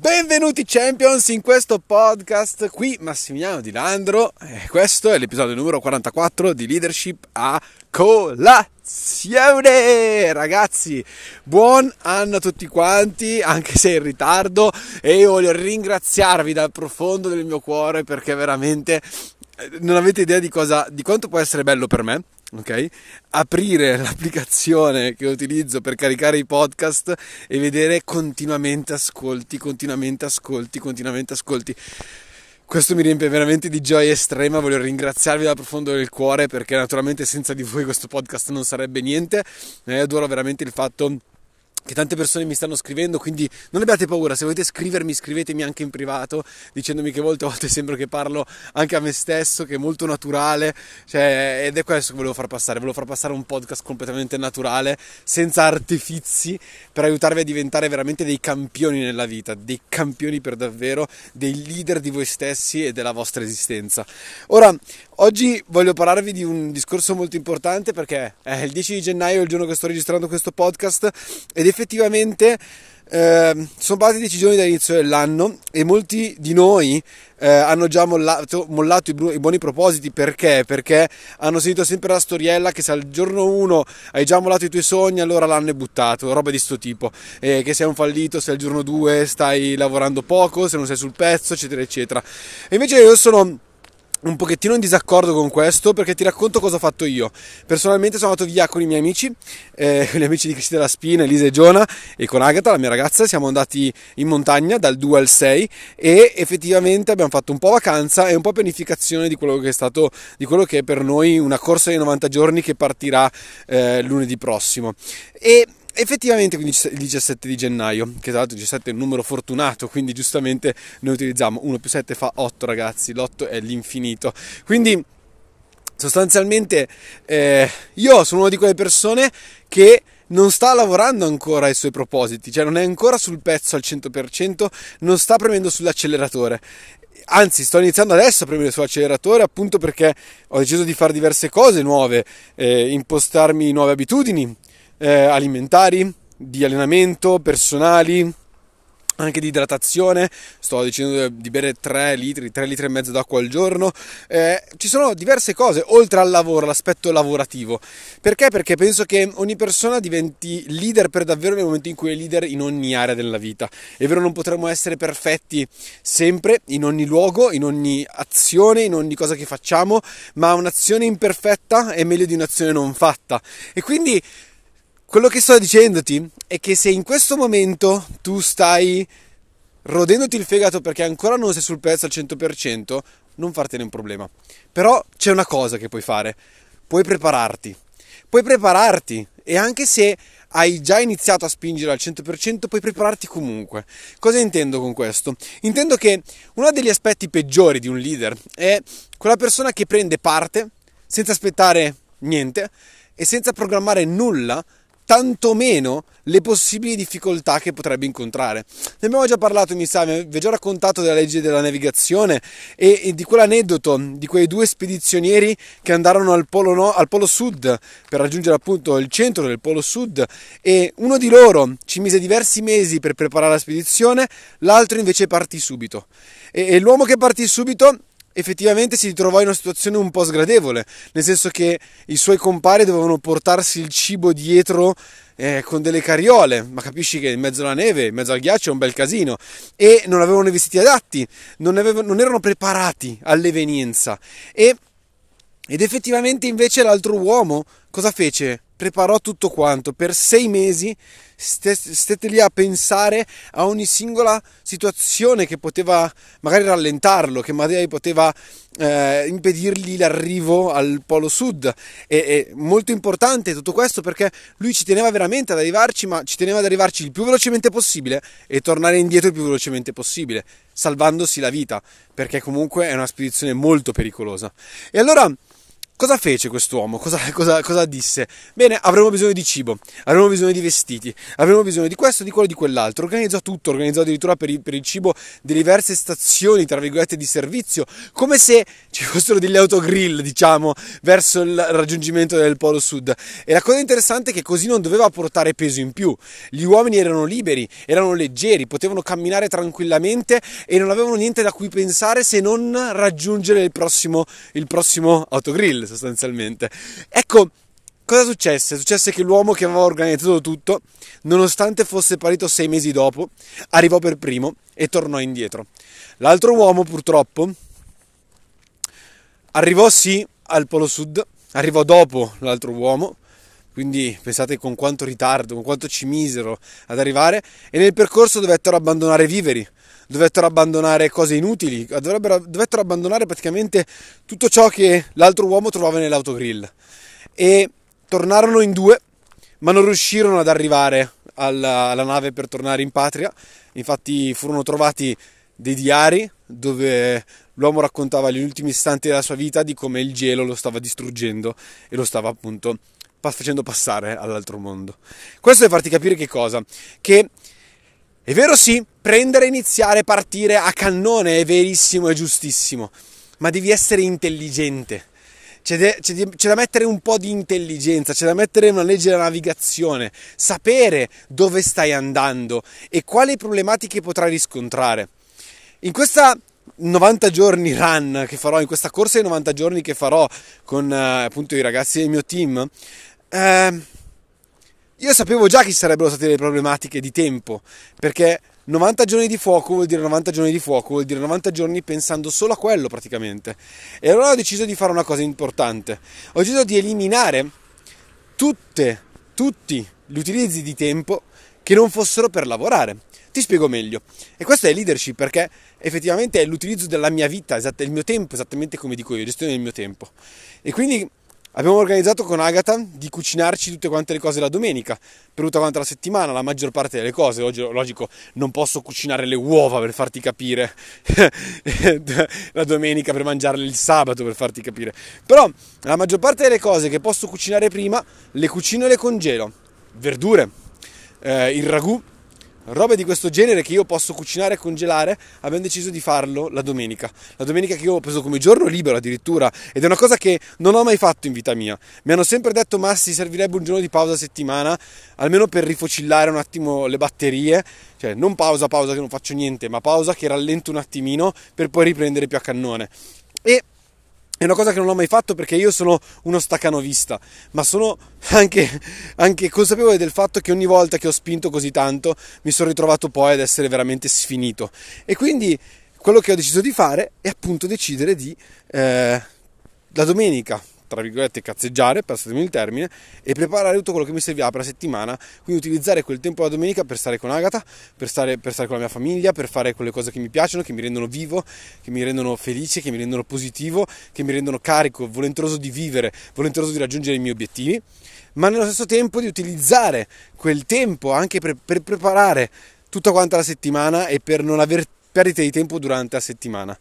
Benvenuti Champions in questo podcast, qui Massimiliano Di Landro e questo è l'episodio numero 44 di Leadership a colazione. Ragazzi, buon anno a tutti quanti, anche se in ritardo e io voglio ringraziarvi dal profondo del mio cuore perché veramente eh, non avete idea di, cosa, di quanto può essere bello per me ok? Aprire l'applicazione che utilizzo per caricare i podcast e vedere continuamente ascolti, continuamente ascolti, continuamente ascolti. Questo mi riempie veramente di gioia estrema, voglio ringraziarvi dal profondo del cuore perché naturalmente senza di voi questo podcast non sarebbe niente. E adoro veramente il fatto che tante persone mi stanno scrivendo, quindi non abbiate paura, se volete scrivermi scrivetemi anche in privato dicendomi che molte volte sembra che parlo anche a me stesso, che è molto naturale, cioè, ed è questo che volevo far passare, volevo far passare un podcast completamente naturale, senza artifizi, per aiutarvi a diventare veramente dei campioni nella vita, dei campioni per davvero, dei leader di voi stessi e della vostra esistenza. Ora, oggi voglio parlarvi di un discorso molto importante perché è il 10 di gennaio, il giorno che sto registrando questo podcast, ed effettivamente eh, sono passate decisioni dall'inizio dell'anno e molti di noi eh, hanno già mollato, mollato i, bu- i, buoni propositi perché? Perché hanno sentito sempre la storiella che se al giorno 1 hai già mollato i tuoi sogni allora l'anno è buttato, roba di sto tipo, eh, che sei un fallito se al giorno 2 stai lavorando poco, se non sei sul pezzo, eccetera, eccetera. E invece io sono un pochettino in disaccordo con questo perché ti racconto cosa ho fatto io. Personalmente sono andato via con i miei amici, eh, con gli amici di Cristina Spina, Elisa e Giona e con Agatha, la mia ragazza, siamo andati in montagna dal 2 al 6 e effettivamente abbiamo fatto un po' vacanza e un po' pianificazione di quello che è stato, di quello che è per noi una corsa di 90 giorni che partirà eh, lunedì prossimo. E effettivamente il 17 di gennaio, che tra l'altro il 17 è un numero fortunato, quindi giustamente noi utilizziamo 1 più 7 fa 8 ragazzi, l'8 è l'infinito. Quindi sostanzialmente eh, io sono una di quelle persone che non sta lavorando ancora ai suoi propositi, cioè non è ancora sul pezzo al 100%, non sta premendo sull'acceleratore. Anzi, sto iniziando adesso a premere sull'acceleratore appunto perché ho deciso di fare diverse cose nuove, eh, impostarmi nuove abitudini, eh, alimentari, di allenamento, personali, anche di idratazione, sto dicendo di bere 3 litri, 3 litri e mezzo d'acqua al giorno, eh, ci sono diverse cose oltre al lavoro, l'aspetto lavorativo. Perché? Perché penso che ogni persona diventi leader per davvero nel momento in cui è leader in ogni area della vita. È vero, non potremo essere perfetti sempre, in ogni luogo, in ogni azione, in ogni cosa che facciamo, ma un'azione imperfetta è meglio di un'azione non fatta. E quindi quello che sto dicendoti è che se in questo momento tu stai rodendoti il fegato perché ancora non sei sul pezzo al 100%, non fartene un problema. Però c'è una cosa che puoi fare, puoi prepararti. Puoi prepararti e anche se hai già iniziato a spingere al 100%, puoi prepararti comunque. Cosa intendo con questo? Intendo che uno degli aspetti peggiori di un leader è quella persona che prende parte senza aspettare niente e senza programmare nulla tantomeno le possibili difficoltà che potrebbe incontrare. Ne abbiamo già parlato, mi sa, vi ho già raccontato della legge della navigazione e, e di quell'aneddoto di quei due spedizionieri che andarono al polo, no, al polo sud per raggiungere appunto il centro del polo sud e uno di loro ci mise diversi mesi per preparare la spedizione, l'altro invece partì subito. E, e l'uomo che partì subito effettivamente si ritrovò in una situazione un po' sgradevole, nel senso che i suoi compari dovevano portarsi il cibo dietro eh, con delle carriole, ma capisci che in mezzo alla neve, in mezzo al ghiaccio è un bel casino, e non avevano i vestiti adatti, non, avevano, non erano preparati all'evenienza. E, ed effettivamente invece l'altro uomo cosa fece? Preparò tutto quanto per sei mesi stette lì a pensare a ogni singola situazione che poteva magari rallentarlo, che magari poteva eh, impedirgli l'arrivo al polo sud. E, è molto importante tutto questo perché lui ci teneva veramente ad arrivarci, ma ci teneva ad arrivarci il più velocemente possibile e tornare indietro il più velocemente possibile, salvandosi la vita, perché comunque è una spedizione molto pericolosa. E allora Cosa fece quest'uomo? Cosa, cosa, cosa, disse? Bene, avremo bisogno di cibo, avremo bisogno di vestiti, avremo bisogno di questo, di quello, di quell'altro. Organizzò tutto, organizzò addirittura per il, per il cibo delle diverse stazioni, tra virgolette, di servizio, come se ci fossero degli autogrill, diciamo, verso il raggiungimento del Polo Sud. E la cosa interessante è che così non doveva portare peso in più. Gli uomini erano liberi, erano leggeri, potevano camminare tranquillamente e non avevano niente da cui pensare se non raggiungere il prossimo, il prossimo autogrill sostanzialmente. Ecco, cosa successe? Successe che l'uomo che aveva organizzato tutto, nonostante fosse parito sei mesi dopo, arrivò per primo e tornò indietro. L'altro uomo, purtroppo, arrivò sì al Polo Sud, arrivò dopo l'altro uomo, quindi pensate con quanto ritardo, con quanto ci misero ad arrivare, e nel percorso dovettero abbandonare viveri, dovettero abbandonare cose inutili, dovettero abbandonare praticamente tutto ciò che l'altro uomo trovava nell'autogrill. E tornarono in due, ma non riuscirono ad arrivare alla, alla nave per tornare in patria. Infatti furono trovati dei diari dove l'uomo raccontava gli ultimi istanti della sua vita di come il gelo lo stava distruggendo e lo stava appunto facendo passare all'altro mondo. Questo per farti capire che cosa? Che è vero sì, prendere, iniziare, partire a cannone è verissimo, è giustissimo, ma devi essere intelligente. C'è, de, c'è, de, c'è, da mettere un po' di intelligenza, c'è da mettere una legge della navigazione, sapere dove stai andando e quali problematiche potrai riscontrare. In questa 90 giorni run che farò, in questa corsa di 90 giorni che farò con uh, appunto i ragazzi del mio team, uh, io sapevo già che ci sarebbero state le problematiche di tempo, perché 90 giorni di fuoco vuol dire 90 giorni di fuoco, vuol dire 90 giorni pensando solo a quello praticamente. E allora ho deciso di fare una cosa importante. Ho deciso di eliminare tutte, tutti gli utilizzi di tempo che non fossero per lavorare. Ti spiego meglio. E questo è leadership perché effettivamente è l'utilizzo della mia vita, il mio tempo, esattamente come dico io, gestione del mio tempo. E quindi Abbiamo organizzato con Agatha di cucinarci tutte quante le cose la domenica, per tutta quanta la settimana, la maggior parte delle cose. Oggi, logico, non posso cucinare le uova per farti capire, la domenica per mangiarle il sabato per farti capire. Però la maggior parte delle cose che posso cucinare prima, le cucino e le congelo. Verdure, eh, il ragù, robe di questo genere che io posso cucinare e congelare, abbiamo deciso di farlo la domenica. La domenica che io ho preso come giorno libero addirittura ed è una cosa che non ho mai fatto in vita mia. Mi hanno sempre detto ma si servirebbe un giorno di pausa a settimana, almeno per rifocillare un attimo le batterie, cioè non pausa pausa che non faccio niente, ma pausa che rallento un attimino per poi riprendere più a cannone. E è una cosa che non ho mai fatto perché io sono uno staccanovista, ma sono anche, anche, consapevole del fatto che ogni volta che ho spinto così tanto mi sono ritrovato poi ad essere veramente sfinito. E quindi quello che ho deciso di fare è appunto decidere di eh, la domenica tra virgolette, cazzeggiare, passatemi il termine, e preparare tutto quello che mi serviva per la settimana, quindi utilizzare quel tempo la domenica per stare con Agatha, per stare, per stare con la mia famiglia, per fare quelle cose che mi piacciono, che mi rendono vivo, che mi rendono felice, che mi rendono positivo, che mi rendono carico, volenteroso di vivere, volenteroso di raggiungere i miei obiettivi, ma nello stesso tempo di utilizzare quel tempo anche per, per preparare tutta quanta la settimana e per non aver perdite di tempo durante la settimana.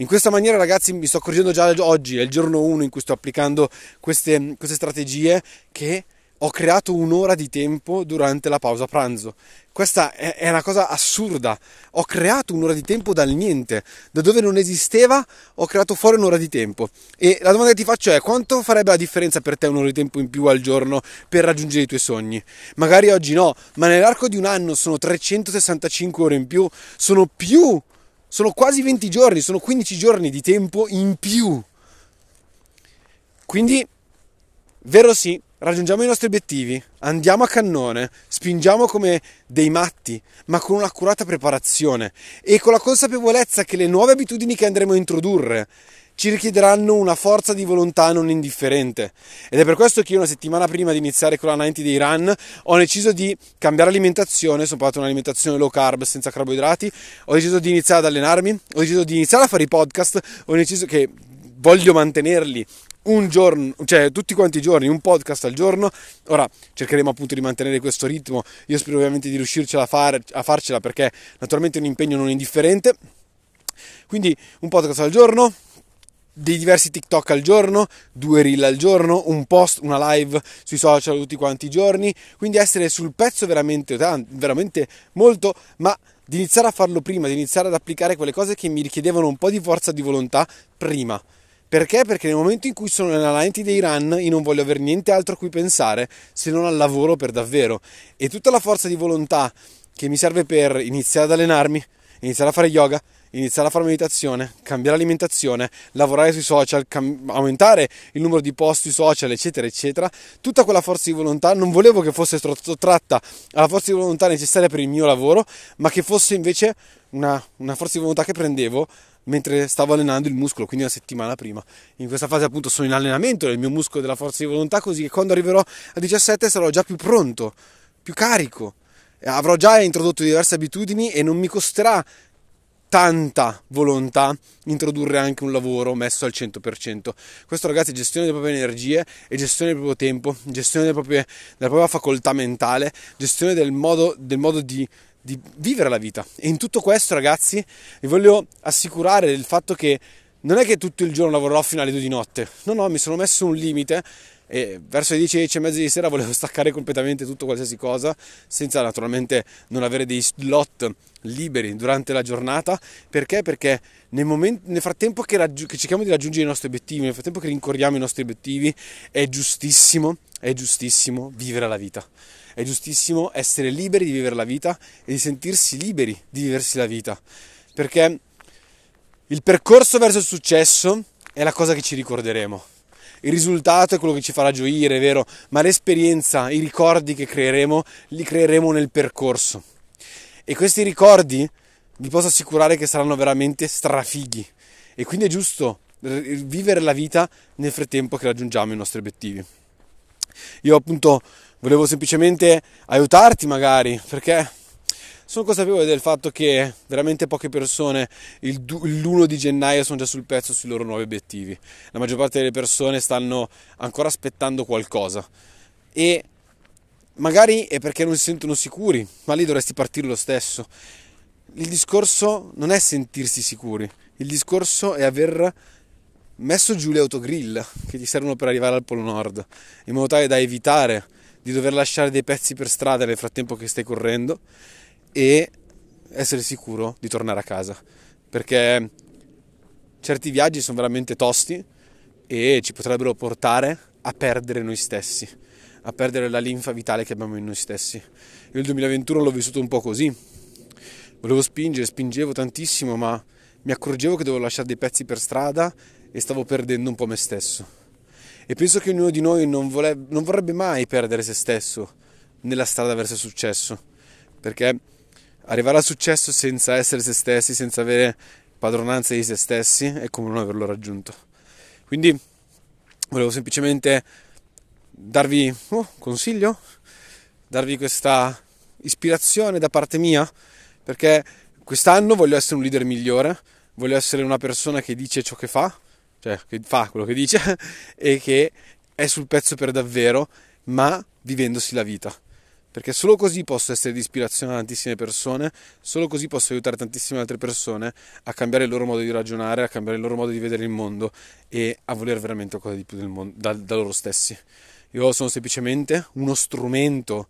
In questa maniera, ragazzi, mi sto accorgendo già oggi, è il giorno 1 in cui sto applicando queste, queste strategie, che ho creato un'ora di tempo durante la pausa pranzo. Questa è, una cosa assurda. Ho creato un'ora di tempo dal niente, da dove non esisteva, ho creato fuori un'ora di tempo. E la domanda che ti faccio è: quanto farebbe la differenza per te un'ora di tempo in più al giorno per raggiungere i tuoi sogni? Magari oggi no, ma nell'arco di un anno sono 365 ore in più, sono più sono quasi 20 giorni, sono 15 giorni di tempo in più. Quindi, vero sì, raggiungiamo i nostri obiettivi, andiamo a cannone, spingiamo come dei matti, ma con un'accurata preparazione e con la consapevolezza che le nuove abitudini che andremo a introdurre ci richiederanno una forza di volontà non indifferente. Ed è per questo che io una settimana prima di iniziare con la 90 Day Run ho deciso di cambiare alimentazione, sono provato un'alimentazione low carb senza carboidrati, ho deciso di iniziare ad allenarmi, ho deciso di iniziare a fare i podcast, ho deciso che voglio mantenerli un giorno, cioè tutti quanti i giorni, un podcast al giorno. Ora cercheremo appunto di mantenere questo ritmo. Io spero ovviamente di riuscircela a, fare, a farcela perché naturalmente è un impegno non indifferente. Quindi un podcast al giorno, dei diversi TikTok al giorno, due reel al giorno, un post, una live sui social tutti quanti i giorni, quindi essere sul pezzo veramente, veramente molto, ma di iniziare a farlo prima, di iniziare ad applicare quelle cose che mi richiedevano un po' di forza di volontà prima. Perché? Perché nel momento in cui sono nella lenti dei run io non voglio avere niente altro a cui pensare se non al lavoro per davvero. E tutta la forza di volontà che mi serve per iniziare ad allenarmi, iniziare a fare yoga, iniziare a fare meditazione, cambiare alimentazione, lavorare sui social, cam- aumentare il numero di post sui social, eccetera, eccetera, tutta quella forza di volontà non volevo che fosse sottratta alla forza di volontà necessaria per il mio lavoro, ma che fosse invece una, una forza di volontà che prendevo mentre stavo allenando il muscolo, quindi una settimana prima. In questa fase appunto sono in allenamento del mio muscolo della forza di volontà, così che quando arriverò a 17 sarò già più pronto, più carico. Avrò già introdotto diverse abitudini e non mi costerà tanta volontà introdurre anche un lavoro messo al 100%. Questo ragazzi è gestione delle proprie energie, è gestione del proprio tempo, gestione delle proprie, della propria facoltà mentale, gestione del modo, del modo di, di vivere la vita. E in tutto questo ragazzi vi voglio assicurare del fatto che non è che tutto il giorno lavorerò fino alle 2 di notte, no no, mi sono messo un limite e verso le 10, 10 e mezza di sera volevo staccare completamente tutto qualsiasi cosa senza naturalmente non avere dei slot liberi durante la giornata. Perché? Perché nel, momento, nel frattempo che, raggi- che cerchiamo di raggiungere i nostri obiettivi, nel frattempo che rincorriamo i nostri obiettivi è giustissimo, è giustissimo vivere la vita. È giustissimo essere liberi di vivere la vita e di sentirsi liberi di viversi la vita. Perché il percorso verso il successo è la cosa che ci ricorderemo il risultato è quello che ci farà gioire, è vero, ma l'esperienza, i ricordi che creeremo, li creeremo nel percorso. E questi ricordi vi posso assicurare che saranno veramente strafighi. E quindi è giusto vivere la vita nel frattempo che raggiungiamo i nostri obiettivi. Io appunto volevo semplicemente aiutarti magari, perché sono consapevole del fatto che veramente poche persone l'1 di gennaio sono già sul pezzo sui loro nuovi obiettivi. La maggior parte delle persone stanno ancora aspettando qualcosa e magari è perché non si sentono sicuri, ma lì dovresti partire lo stesso. Il discorso non è sentirsi sicuri, il discorso è aver messo giù le autogrill che ti servono per arrivare al Polo Nord, in modo tale da evitare di dover lasciare dei pezzi per strada nel frattempo che stai correndo e essere sicuro di tornare a casa perché certi viaggi sono veramente tosti e ci potrebbero portare a perdere noi stessi, a perdere la linfa vitale che abbiamo in noi stessi. Io il 2021 l'ho vissuto un po' così. Volevo spingere, spingevo tantissimo, ma mi accorgevo che dovevo lasciare dei pezzi per strada e stavo perdendo un po' me stesso. E penso che ognuno di noi non, vole- non vorrebbe mai perdere se stesso nella strada verso il successo, perché arrivare al successo senza essere se stessi, senza avere padronanza di se stessi, è come non averlo raggiunto. Quindi volevo semplicemente darvi un oh, consiglio, darvi questa ispirazione da parte mia, perché quest'anno voglio essere un leader migliore, voglio essere una persona che dice ciò che fa, cioè che fa quello che dice e che è sul pezzo per davvero, ma vivendosi la vita perché solo così posso essere di ispirazione a tantissime persone, solo così posso aiutare tantissime altre persone a cambiare il loro modo di ragionare, a cambiare il loro modo di vedere il mondo e a voler veramente qualcosa di più del mondo, da, da loro stessi. Io sono semplicemente uno strumento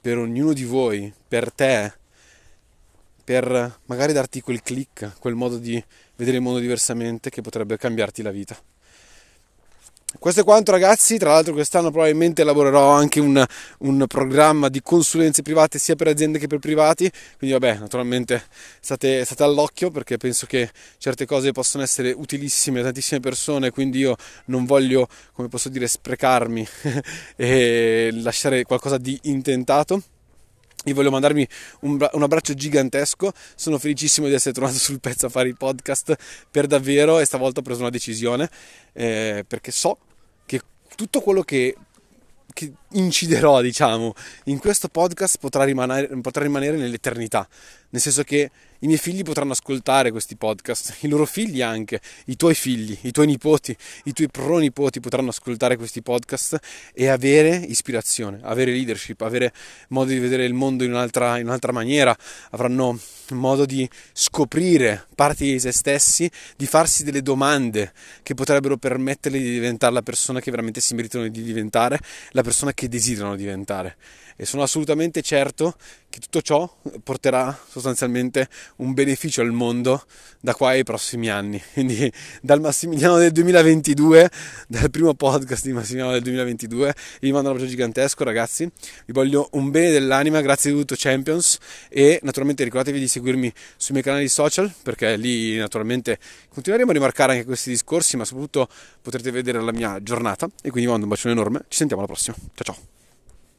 per ognuno di voi, per te, per magari darti quel click, quel modo di vedere il mondo diversamente che potrebbe cambiarti la vita. Questo è quanto ragazzi, tra l'altro quest'anno probabilmente elaborerò anche un, un, programma di consulenze private sia per aziende che per privati, quindi vabbè naturalmente state, state, all'occhio perché penso che certe cose possono essere utilissime a tantissime persone, quindi io non voglio, come posso dire, sprecarmi e lasciare qualcosa di intentato. Io voglio mandarmi un, un, abbraccio gigantesco, sono felicissimo di essere tornato sul pezzo a fare i podcast per davvero e stavolta ho preso una decisione eh, perché so che tutto quello che, che, inciderò diciamo in questo podcast potrà rimanere, potrà rimanere nell'eternità nel senso che i miei figli potranno ascoltare questi podcast, i loro figli anche, i tuoi figli, i tuoi nipoti, i tuoi pronipoti potranno ascoltare questi podcast e avere ispirazione, avere leadership, avere modo di vedere il mondo in un'altra, in un'altra maniera, avranno modo di scoprire parti di se stessi, di farsi delle domande che potrebbero permettergli di diventare la persona che veramente si meritano di diventare, la persona che desiderano diventare. E sono assolutamente certo che tutto ciò porterà sostanzialmente un beneficio al mondo da qua ai prossimi anni. Quindi dal Massimiliano del 2022, dal primo podcast di Massimiliano del 2022, vi mando un abbraccio gigantesco ragazzi, vi voglio un bene dell'anima, grazie di tutto Champions. E naturalmente ricordatevi di seguirmi sui miei canali social perché lì naturalmente continueremo a rimarcare anche questi discorsi ma soprattutto potrete vedere la mia giornata. E quindi vi mando un bacione enorme, ci sentiamo alla prossima, ciao ciao!